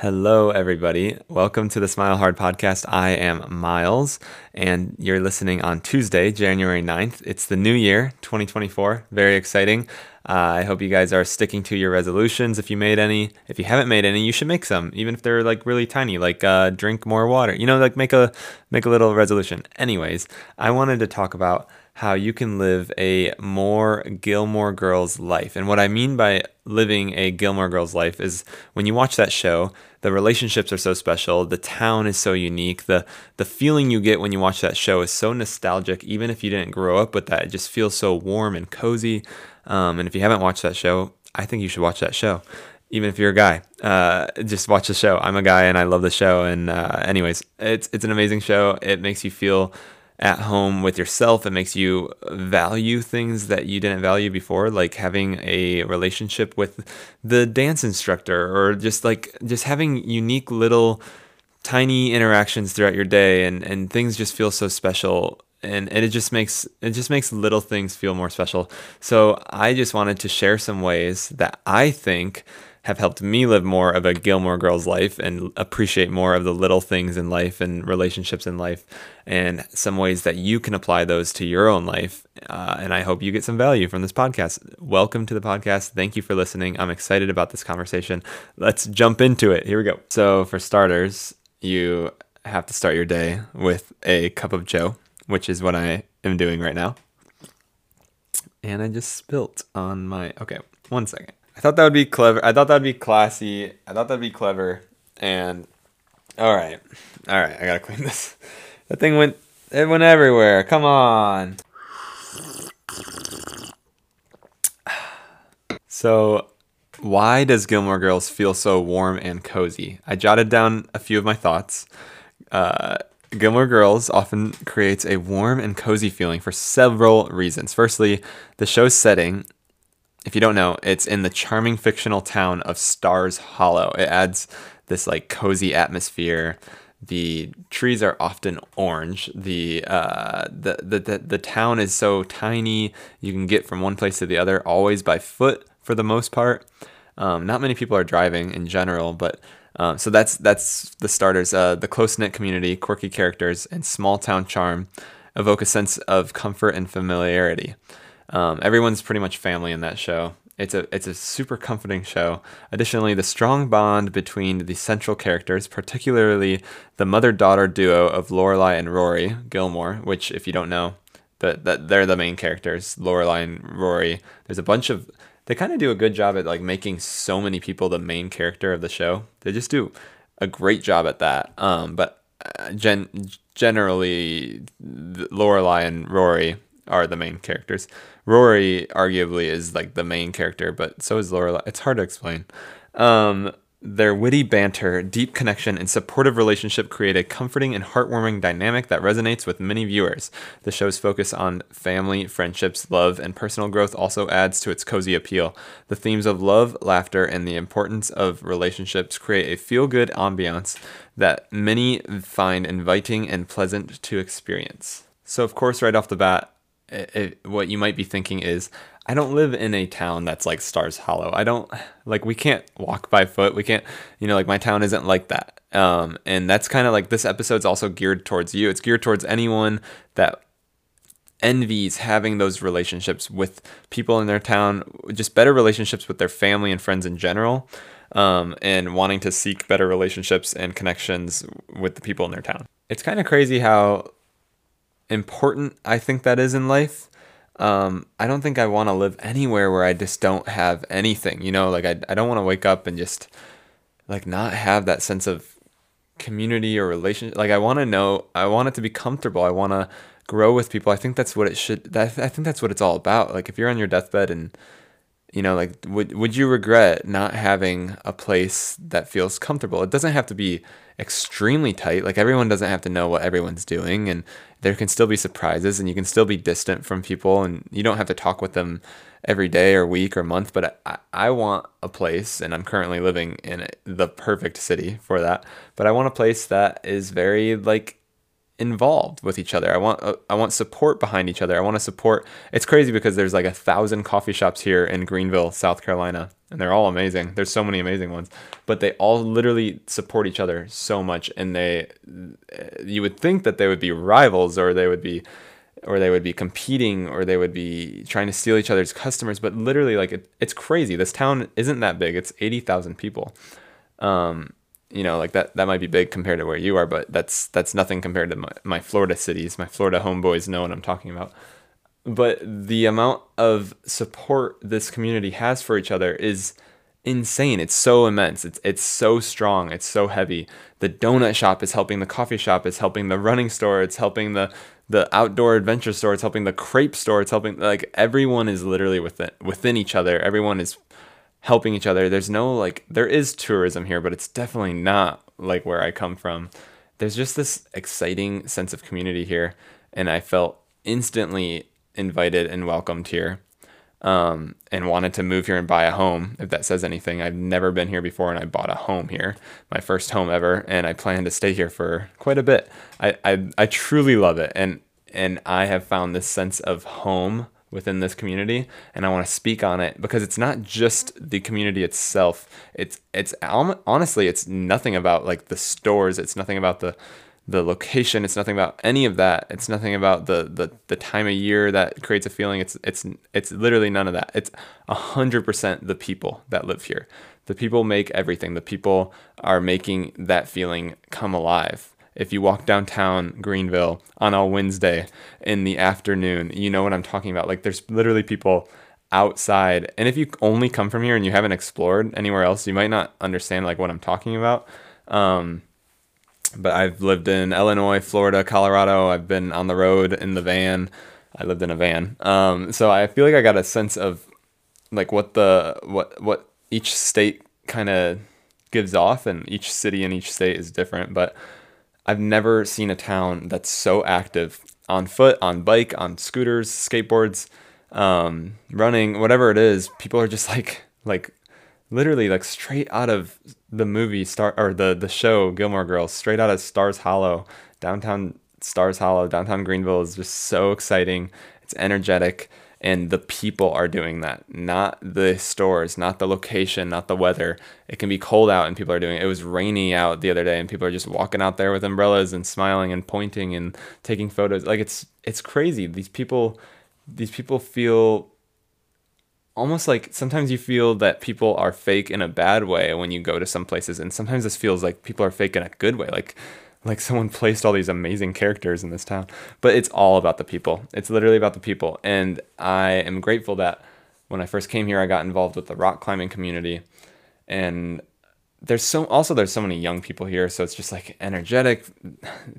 Hello, everybody. Welcome to the Smile Hard podcast. I am Miles, and you're listening on Tuesday, January 9th. It's the new year, 2024. Very exciting. Uh, I hope you guys are sticking to your resolutions. If you made any, if you haven't made any, you should make some, even if they're like really tiny, like uh, drink more water. You know, like make a make a little resolution. Anyways, I wanted to talk about how you can live a more Gilmore Girls life. And what I mean by living a Gilmore Girls life is when you watch that show, the relationships are so special, the town is so unique, the the feeling you get when you watch that show is so nostalgic, even if you didn't grow up with that. It just feels so warm and cozy. Um, and if you haven't watched that show, I think you should watch that show even if you're a guy. Uh, just watch the show. I'm a guy and I love the show. And uh, anyways, it's it's an amazing show. It makes you feel at home with yourself. It makes you value things that you didn't value before, like having a relationship with the dance instructor or just like just having unique little tiny interactions throughout your day and, and things just feel so special and, and it just makes it just makes little things feel more special. So I just wanted to share some ways that I think have helped me live more of a Gilmore Girls life and appreciate more of the little things in life and relationships in life, and some ways that you can apply those to your own life. Uh, and I hope you get some value from this podcast. Welcome to the podcast. Thank you for listening. I'm excited about this conversation. Let's jump into it. Here we go. So, for starters, you have to start your day with a cup of Joe, which is what I am doing right now. And I just spilt on my. Okay, one second. I thought that would be clever. I thought that'd be classy. I thought that'd be clever. And all right, all right, I gotta clean this. That thing went. It went everywhere. Come on. So, why does Gilmore Girls feel so warm and cozy? I jotted down a few of my thoughts. Uh, Gilmore Girls often creates a warm and cozy feeling for several reasons. Firstly, the show's setting if you don't know, it's in the charming fictional town of Stars Hollow. It adds this like cozy atmosphere. The trees are often orange. The, uh, the, the, the, the town is so tiny. You can get from one place to the other always by foot for the most part. Um, not many people are driving in general, but um, so that's that's the starters. Uh, the close knit community, quirky characters, and small town charm evoke a sense of comfort and familiarity. Um, everyone's pretty much family in that show. It's a it's a super comforting show. Additionally, the strong bond between the central characters, particularly the mother-daughter duo of Lorelai and Rory Gilmore, which if you don't know, that that they're the main characters, Lorelai and Rory. There's a bunch of they kind of do a good job at like making so many people the main character of the show. They just do a great job at that. Um, but uh, gen- generally, Lorelai and Rory are the main characters. Rory arguably is like the main character, but so is Laura. It's hard to explain. Um, their witty banter, deep connection, and supportive relationship create a comforting and heartwarming dynamic that resonates with many viewers. The show's focus on family, friendships, love, and personal growth also adds to its cozy appeal. The themes of love, laughter, and the importance of relationships create a feel good ambiance that many find inviting and pleasant to experience. So, of course, right off the bat, it, what you might be thinking is I don't live in a town that's like Stars Hollow. I don't like we can't walk by foot. We can't, you know, like my town isn't like that. Um, and that's kind of like this episode's also geared towards you. It's geared towards anyone that envies having those relationships with people in their town, just better relationships with their family and friends in general, um, and wanting to seek better relationships and connections with the people in their town. It's kind of crazy how important I think that is in life. Um, I don't think I want to live anywhere where I just don't have anything, you know, like I, I don't want to wake up and just like not have that sense of community or relationship. Like I want to know, I want it to be comfortable. I want to grow with people. I think that's what it should, that, I think that's what it's all about. Like if you're on your deathbed and, you know, like would, would you regret not having a place that feels comfortable? It doesn't have to be extremely tight. Like everyone doesn't have to know what everyone's doing and there can still be surprises and you can still be distant from people and you don't have to talk with them every day or week or month but I, I want a place and i'm currently living in the perfect city for that but i want a place that is very like involved with each other. I want uh, I want support behind each other. I want to support. It's crazy because there's like a thousand coffee shops here in Greenville, South Carolina, and they're all amazing. There's so many amazing ones, but they all literally support each other so much, and they you would think that they would be rivals or they would be or they would be competing or they would be trying to steal each other's customers but literally like it, it's crazy this town isn't that big it's 80,000 people um, you know like that that might be big compared to where you are but that's that's nothing compared to my, my florida cities. My florida homeboys know what i'm talking about. But the amount of support this community has for each other is insane. It's so immense. It's it's so strong. It's so heavy. The donut shop is helping the coffee shop it's helping the running store it's helping the the outdoor adventure store it's helping the crepe store it's helping like everyone is literally within within each other. Everyone is helping each other. There's no like there is tourism here but it's definitely not like where i come from. There's just this exciting sense of community here and i felt instantly invited and welcomed here um, and wanted to move here and buy a home if that says anything. I've never been here before and i bought a home here my first home ever and i plan to stay here for quite a bit. I i, I truly love it and and i have found this sense of home within this community and i want to speak on it because it's not just the community itself. It's it's honestly it's nothing about like the stores it's nothing about the the location it's nothing about any of that. It's nothing about the the, the time of year that creates a feeling. It's it's it's literally none of that. It's 100% the people that live here. The people make everything. The people are making that feeling come alive if you walk downtown greenville on a wednesday in the afternoon you know what i'm talking about like there's literally people outside and if you only come from here and you haven't explored anywhere else you might not understand like what i'm talking about um, but I've lived in Illinois, Florida, Colorado. I've been on the road in the van. I lived in a van. Um, so I feel like I got a sense of like what the what what each state kind of gives off, and each city in each state is different. But I've never seen a town that's so active on foot, on bike, on scooters, skateboards, um, running, whatever it is. People are just like like literally like straight out of the movie star or the the show Gilmore Girls, straight out of Stars Hollow, downtown Stars Hollow, downtown Greenville is just so exciting. It's energetic and the people are doing that, not the stores, not the location, not the weather. It can be cold out and people are doing it. It was rainy out the other day and people are just walking out there with umbrellas and smiling and pointing and taking photos. Like it's it's crazy. These people these people feel almost like sometimes you feel that people are fake in a bad way when you go to some places and sometimes this feels like people are fake in a good way like like someone placed all these amazing characters in this town. But it's all about the people. It's literally about the people. And i am grateful that when i first came here i got involved with the rock climbing community. And there's so also there's so many young people here so it's just like energetic.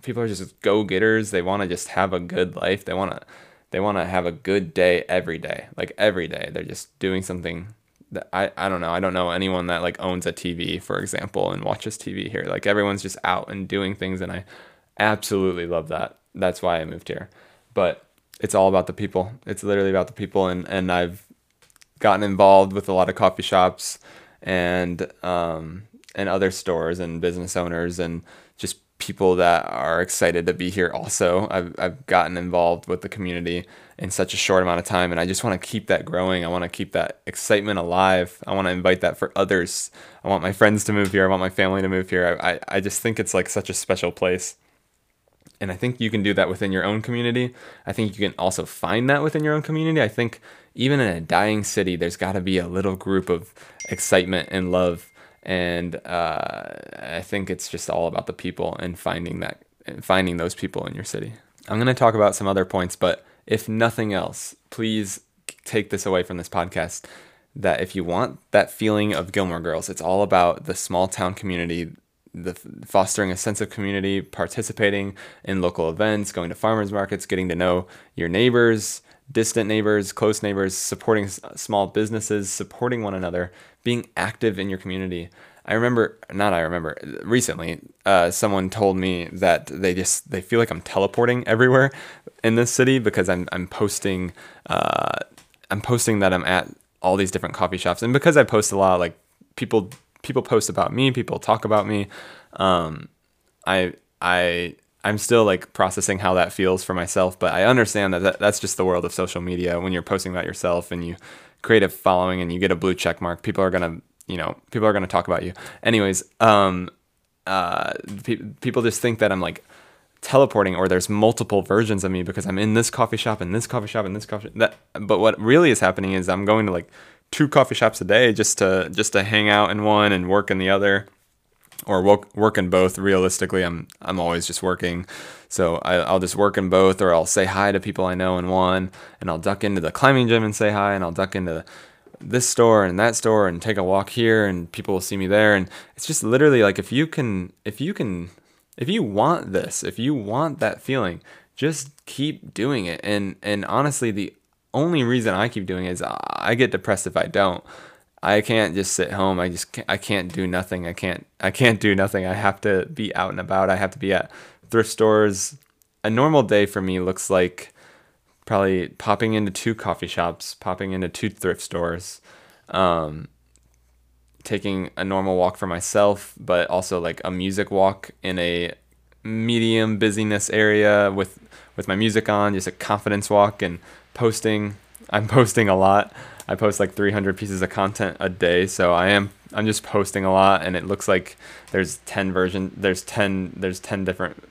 People are just go-getters. They want to just have a good life. They want to they want to have a good day every day. Like every day they're just doing something I, I don't know. I don't know anyone that like owns a tv for example and watches tv here. Like everyone's just out and doing things and i absolutely love that. That's why i moved here. But it's all about the people. It's literally about the people and and i've gotten involved with a lot of coffee shops and um and other stores and business owners and just people that are excited to be here also. I've, I've gotten involved with the community in such a short amount of time, and I just want to keep that growing. I want to keep that excitement alive. I want to invite that for others. I want my friends to move here. I want my family to move here. I, I, I just think it's like such a special place. And I think you can do that within your own community. I think you can also find that within your own community. I think even in a dying city, there's got to be a little group of excitement and love and uh, I think it's just all about the people and finding that finding those people in your city. I'm going to talk about some other points, but if nothing else, please take this away from this podcast that if you want that feeling of Gilmore Girls, it's all about the small town community, the fostering a sense of community, participating in local events, going to farmers markets, getting to know your neighbors, distant neighbors, close neighbors, supporting small businesses, supporting one another, being active in your community. I remember, not I remember, recently, uh, someone told me that they just they feel like I'm teleporting everywhere in this city because I'm I'm posting, uh, I'm posting that I'm at all these different coffee shops, and because I post a lot, like people people post about me, people talk about me. Um, I I I'm still like processing how that feels for myself, but I understand that, that that's just the world of social media. When you're posting about yourself and you create a following and you get a blue check mark, people are gonna, you know, people are gonna talk about you. Anyways, um, uh, pe- people just think that I'm like teleporting or there's multiple versions of me because I'm in this coffee shop and this coffee shop and this coffee shop. that but what really is happening is I'm going to like two coffee shops a day just to just to hang out in one and work in the other or work, work in both realistically I'm I'm always just working so I, I'll just work in both or I'll say hi to people I know in one and I'll duck into the climbing gym and say hi and I'll duck into this store and that store and take a walk here and people will see me there and it's just literally like if you can if you can if you want this, if you want that feeling, just keep doing it. And and honestly, the only reason I keep doing it is I get depressed if I don't. I can't just sit home. I just can't, I can't do nothing. I can't I can't do nothing. I have to be out and about. I have to be at thrift stores. A normal day for me looks like probably popping into two coffee shops, popping into two thrift stores, um, taking a normal walk for myself, but also like a music walk in a medium busyness area with with my music on, just a confidence walk and posting. I'm posting a lot. I post like 300 pieces of content a day, so I am I'm just posting a lot and it looks like there's 10 version there's 10 there's 10 different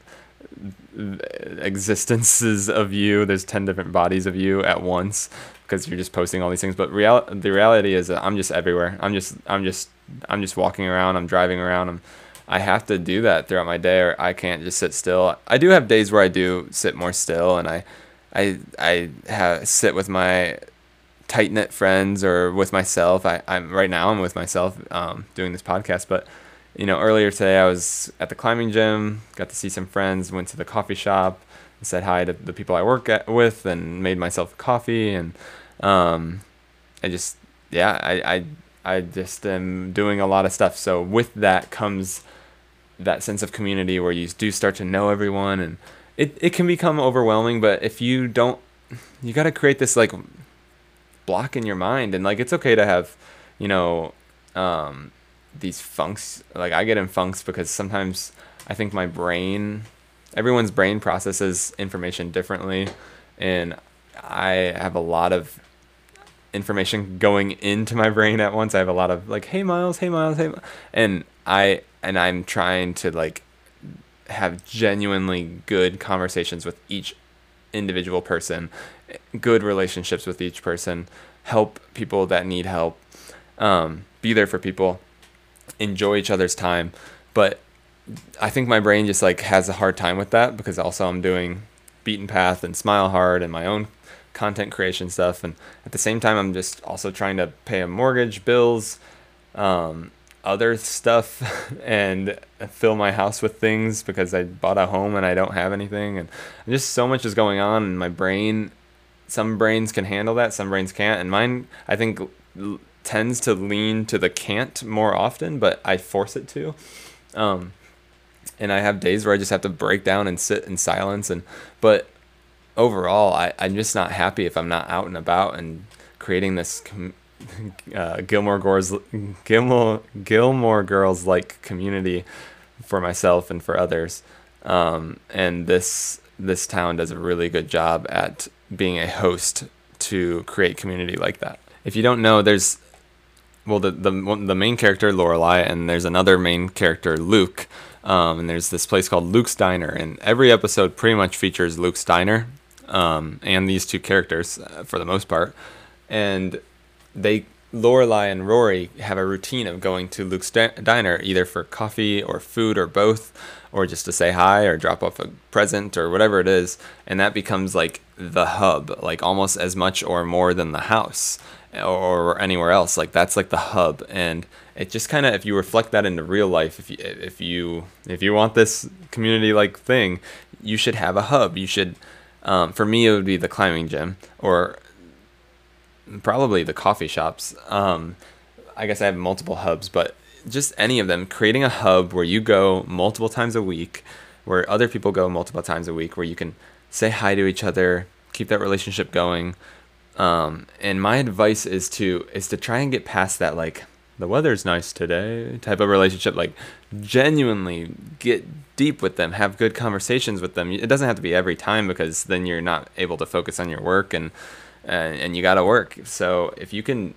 existences of you. There's 10 different bodies of you at once because you're just posting all these things. But real the reality is I'm just everywhere. I'm just I'm just I'm just walking around. I'm driving around. I'm I have to do that throughout my day, or I can't just sit still. I do have days where I do sit more still, and I I I have sit with my tight knit friends or with myself. I, I'm right now I'm with myself um, doing this podcast, but you know earlier today I was at the climbing gym, got to see some friends, went to the coffee shop, said hi to the people I work at, with, and made myself coffee, and um, I just yeah, I, I I just am doing a lot of stuff. So with that comes that sense of community where you do start to know everyone and it, it can become overwhelming, but if you don't you gotta create this like block in your mind and like it's okay to have, you know, um, these funks like I get in funks because sometimes I think my brain everyone's brain processes information differently and I have a lot of information going into my brain at once. I have a lot of like, "Hey Miles, hey Miles, hey," and I and I'm trying to like have genuinely good conversations with each individual person, good relationships with each person, help people that need help, um, be there for people, enjoy each other's time. But I think my brain just like has a hard time with that because also I'm doing beaten path and smile hard and my own content creation stuff and at the same time i'm just also trying to pay a mortgage bills um, other stuff and fill my house with things because i bought a home and i don't have anything. And just so much is going on and my brain. Some brains can handle that some brains can't. And mine i think tends to lean to the can't more often but i force it to. Um, and i have days where i just have to break down and sit in silence. And but overall, I, I'm just not happy if I'm not out and about and creating this uh, Gilmore Girls Gilmore Gilmore Girls like community for myself and for others. Um, and this this town does a really good job at being a host to create community like that. If you don't know, there's well the the the main character Lorelai and there's another main character Luke. Um, and there's this place called Luke's Diner, and every episode pretty much features Luke's Diner um, and these two characters uh, for the most part. And they, Lorelai and Rory, have a routine of going to Luke's di- diner either for coffee or food or both, or just to say hi or drop off a present or whatever it is. And that becomes like the hub, like almost as much or more than the house or anywhere else. Like that's like the hub. And it just kind of if you reflect that into real life, if you if you if you want this community like thing, you should have a hub. You should um, for me, it would be the climbing gym or probably the coffee shops. Um, I guess I have multiple hubs, but just any of them, creating a hub where you go multiple times a week, where other people go multiple times a week, where you can say hi to each other, keep that relationship going. Um, and my advice is to is to try and get past that like the weather's nice today type of relationship. Like genuinely get deep with them, have good conversations with them. It doesn't have to be every time because then you're not able to focus on your work and and, and you got to work. So if you can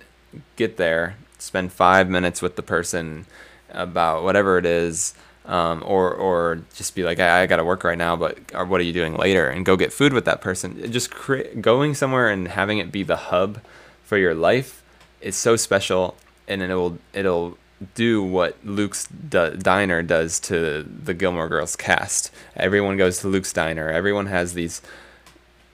get there, spend five minutes with the person about whatever it is. Um, or or just be like I, I got to work right now, but or what are you doing later? And go get food with that person. Just cre- going somewhere and having it be the hub for your life is so special, and it'll it'll do what Luke's d- diner does to the Gilmore Girls cast. Everyone goes to Luke's diner. Everyone has these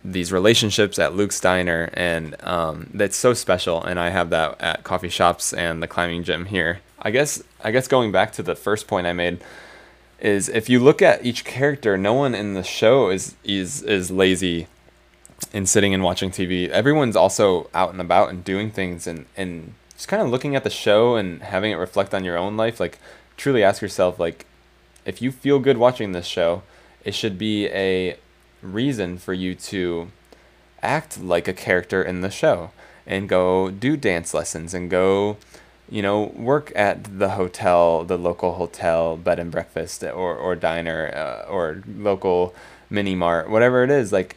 these relationships at Luke's diner, and um, that's so special. And I have that at coffee shops and the climbing gym here. I guess I guess going back to the first point I made is if you look at each character, no one in the show is is is lazy in sitting and watching TV. Everyone's also out and about and doing things and and just kind of looking at the show and having it reflect on your own life. Like truly ask yourself like if you feel good watching this show, it should be a reason for you to act like a character in the show and go do dance lessons and go you know work at the hotel the local hotel bed and breakfast or, or diner uh, or local mini mart whatever it is. Like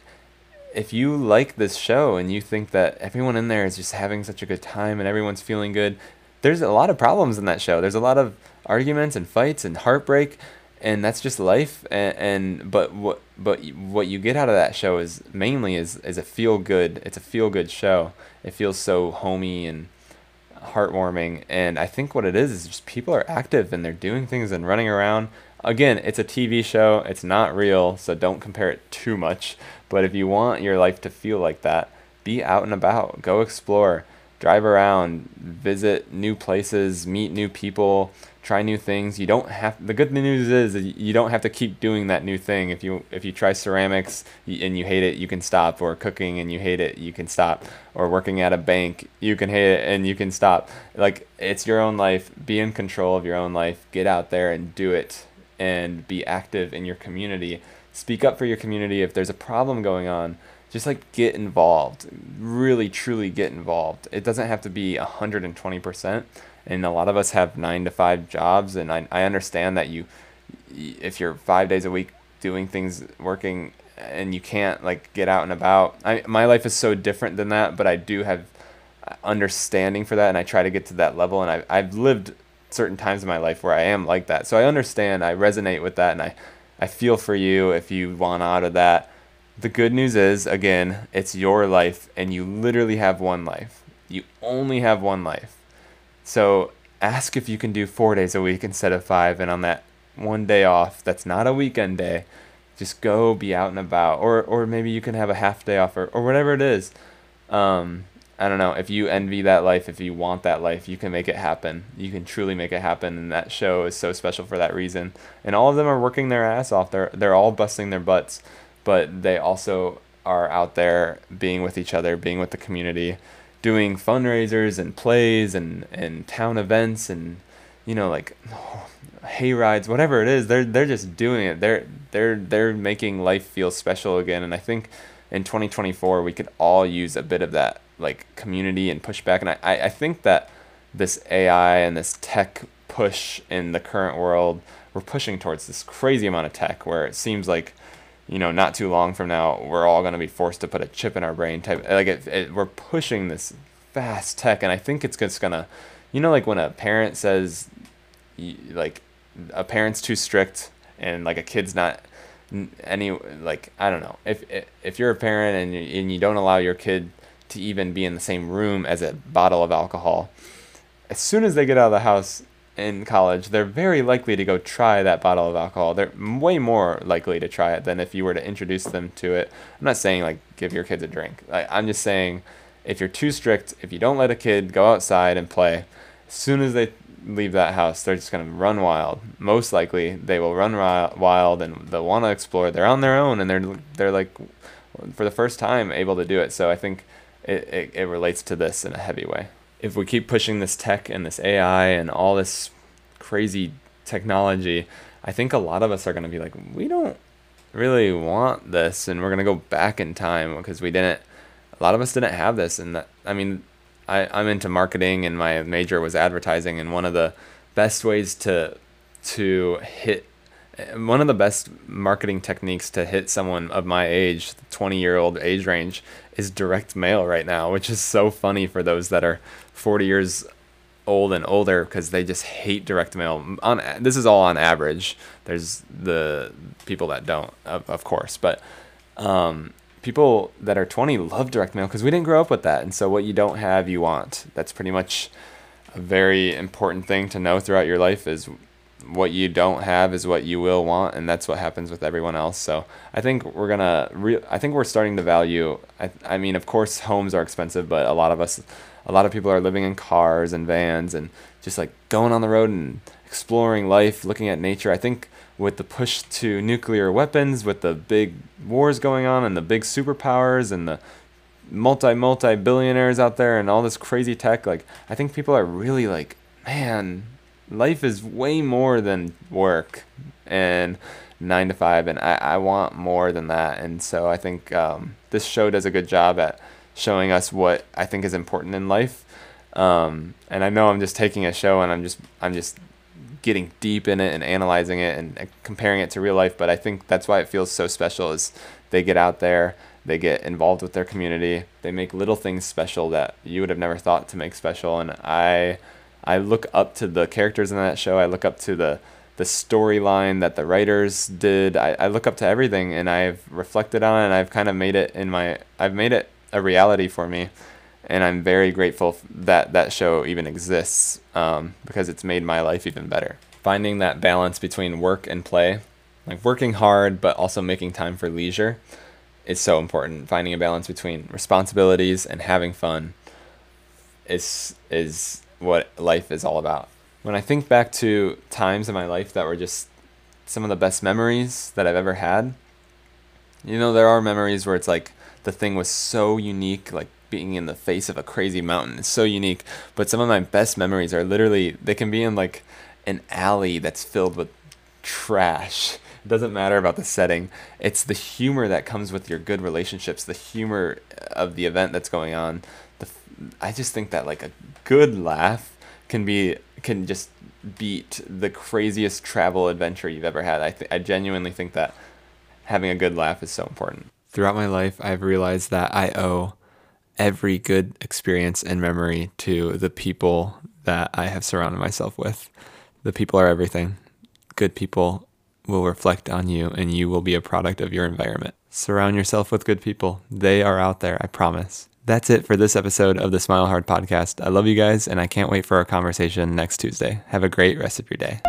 if you like this show and you think that everyone in there is just having such a good time and everyone's feeling good there's a lot of problems in that show. There's a lot of arguments and fights and heartbreak and that's just life and, and but what but what you get out of that show is mainly is is a feel good it's a feel good show. It feels so homey and heartwarming and i think what it is is just people are active and they're doing things and running around. Again it's a tv show it's not real so don't compare it too much but if you want your life to feel like that be out and about go explore drive around visit new places meet new people try new things. You don't have the good news is you don't have to keep doing that new thing. If you if you try ceramics and you hate it, you can stop. Or cooking and you hate it, you can stop. Or working at a bank, you can hate it and you can stop. Like it's your own life. Be in control of your own life. Get out there and do it and be active in your community. Speak up for your community if there's a problem going on. Just like get involved. Really truly get involved. It doesn't have to be 120% and a lot of us have nine to five jobs and I, I understand that you if you're five days a week doing things working and you can't like get out and about I, my life is so different than that but i do have understanding for that and i try to get to that level and I, i've lived certain times in my life where i am like that so i understand i resonate with that and i, I feel for you if you want out of that the good news is again it's your life and you literally have one life you only have one life so ask if you can do four days a week instead of five. And on that one day off, that's not a weekend day, just go be out and about. Or, or maybe you can have a half day off or, or whatever it is. Um, I don't know. If you envy that life, if you want that life, you can make it happen. You can truly make it happen. And that show is so special for that reason. And all of them are working their ass off. They're, they're all busting their butts, but they also are out there being with each other, being with the community doing fundraisers and plays and, and town events and you know like hay rides whatever it is they're they're just doing it. They're they're they're making life feel special again and I think in 2024 we could all use a bit of that like community and pushback and I, I think that this AI and this tech push in the current world we're pushing towards this crazy amount of tech where it seems like you know, not too long from now, we're all going to be forced to put a chip in our brain. Type like it, it, we're pushing this fast tech, and I think it's just gonna, you know, like when a parent says, like, a parent's too strict, and like a kid's not any like I don't know if if you're a parent and you, and you don't allow your kid to even be in the same room as a bottle of alcohol, as soon as they get out of the house, in college, they're very likely to go try that bottle of alcohol. They're way more likely to try it than if you were to introduce them to it. I'm not saying like give your kids a drink. Like, I'm just saying if you're too strict, if you don't let a kid go outside and play, as soon as they leave that house, they're just going to run wild. Most likely, they will run wild and they'll want to explore. They're on their own and they're they're like for the first time able to do it. So I think it, it, it relates to this in a heavy way if we keep pushing this tech and this AI and all this crazy technology, I think a lot of us are going to be like, we don't really want this, and we're going to go back in time because we didn't. A lot of us didn't have this, and that I mean, I, I'm into marketing and my major was advertising and one of the best ways to to hit one of the best marketing techniques to hit someone of my age, 20 year old age range, is direct mail right now, which is so funny for those that are 40 years old and older because they just hate direct mail. On this is all on average. There's the people that don't, of, of course, but um, people that are 20 love direct mail because we didn't grow up with that, and so what you don't have, you want. That's pretty much a very important thing to know throughout your life is what you don't have is what you will want and that's what happens with everyone else so i think we're gonna re- i think we're starting to value I, I mean of course homes are expensive but a lot of us a lot of people are living in cars and vans and just like going on the road and exploring life, looking at nature. I think with the push to nuclear weapons, with the big wars going on and the big superpowers and the multi multi billionaires out there and all this crazy tech, like I think people are really like, man, life is way more than work and nine to five, and I, I want more than that. And so I think um, this show does a good job at showing us what I think is important in life. Um, and I know I'm just taking a show and I'm just I'm just getting deep in it and analyzing it and comparing it to real life. But I think that's why it feels so special is they get out there, they get involved with their community, they make little things special that you would have never thought to make special. And I I look up to the characters in that show. I look up to the the storyline that the writers did. I, I look up to everything and I've reflected on it and I've kind of made it in my I've made it a reality for me, and I'm very grateful that that show even exists um, because it's made my life even better. Finding that balance between work and play, like working hard but also making time for leisure, is so important. Finding a balance between responsibilities and having fun is is what life is all about. When I think back to times in my life that were just some of the best memories that I've ever had, you know, there are memories where it's like the thing was so unique, like being in the face of a crazy mountain is so unique. But some of my best memories are literally they can be in like an alley that's filled with trash. It doesn't matter about the setting. It's the humor that comes with your good relationships, the humor of the event that's going on. I just think that like a good laugh can be can just beat the craziest travel adventure you've ever had. I th- I genuinely think that having a good laugh is so important throughout my life, I've realized that I owe every good experience and memory to the people that I have surrounded myself with. The people are everything. Good people will reflect on you, and you will be a product of your environment. Surround yourself with good people. They are out there, I promise. That's it for this episode of the Smile Hard podcast. I love you guys, and I can't wait for our conversation next Tuesday. Have a great rest of your day.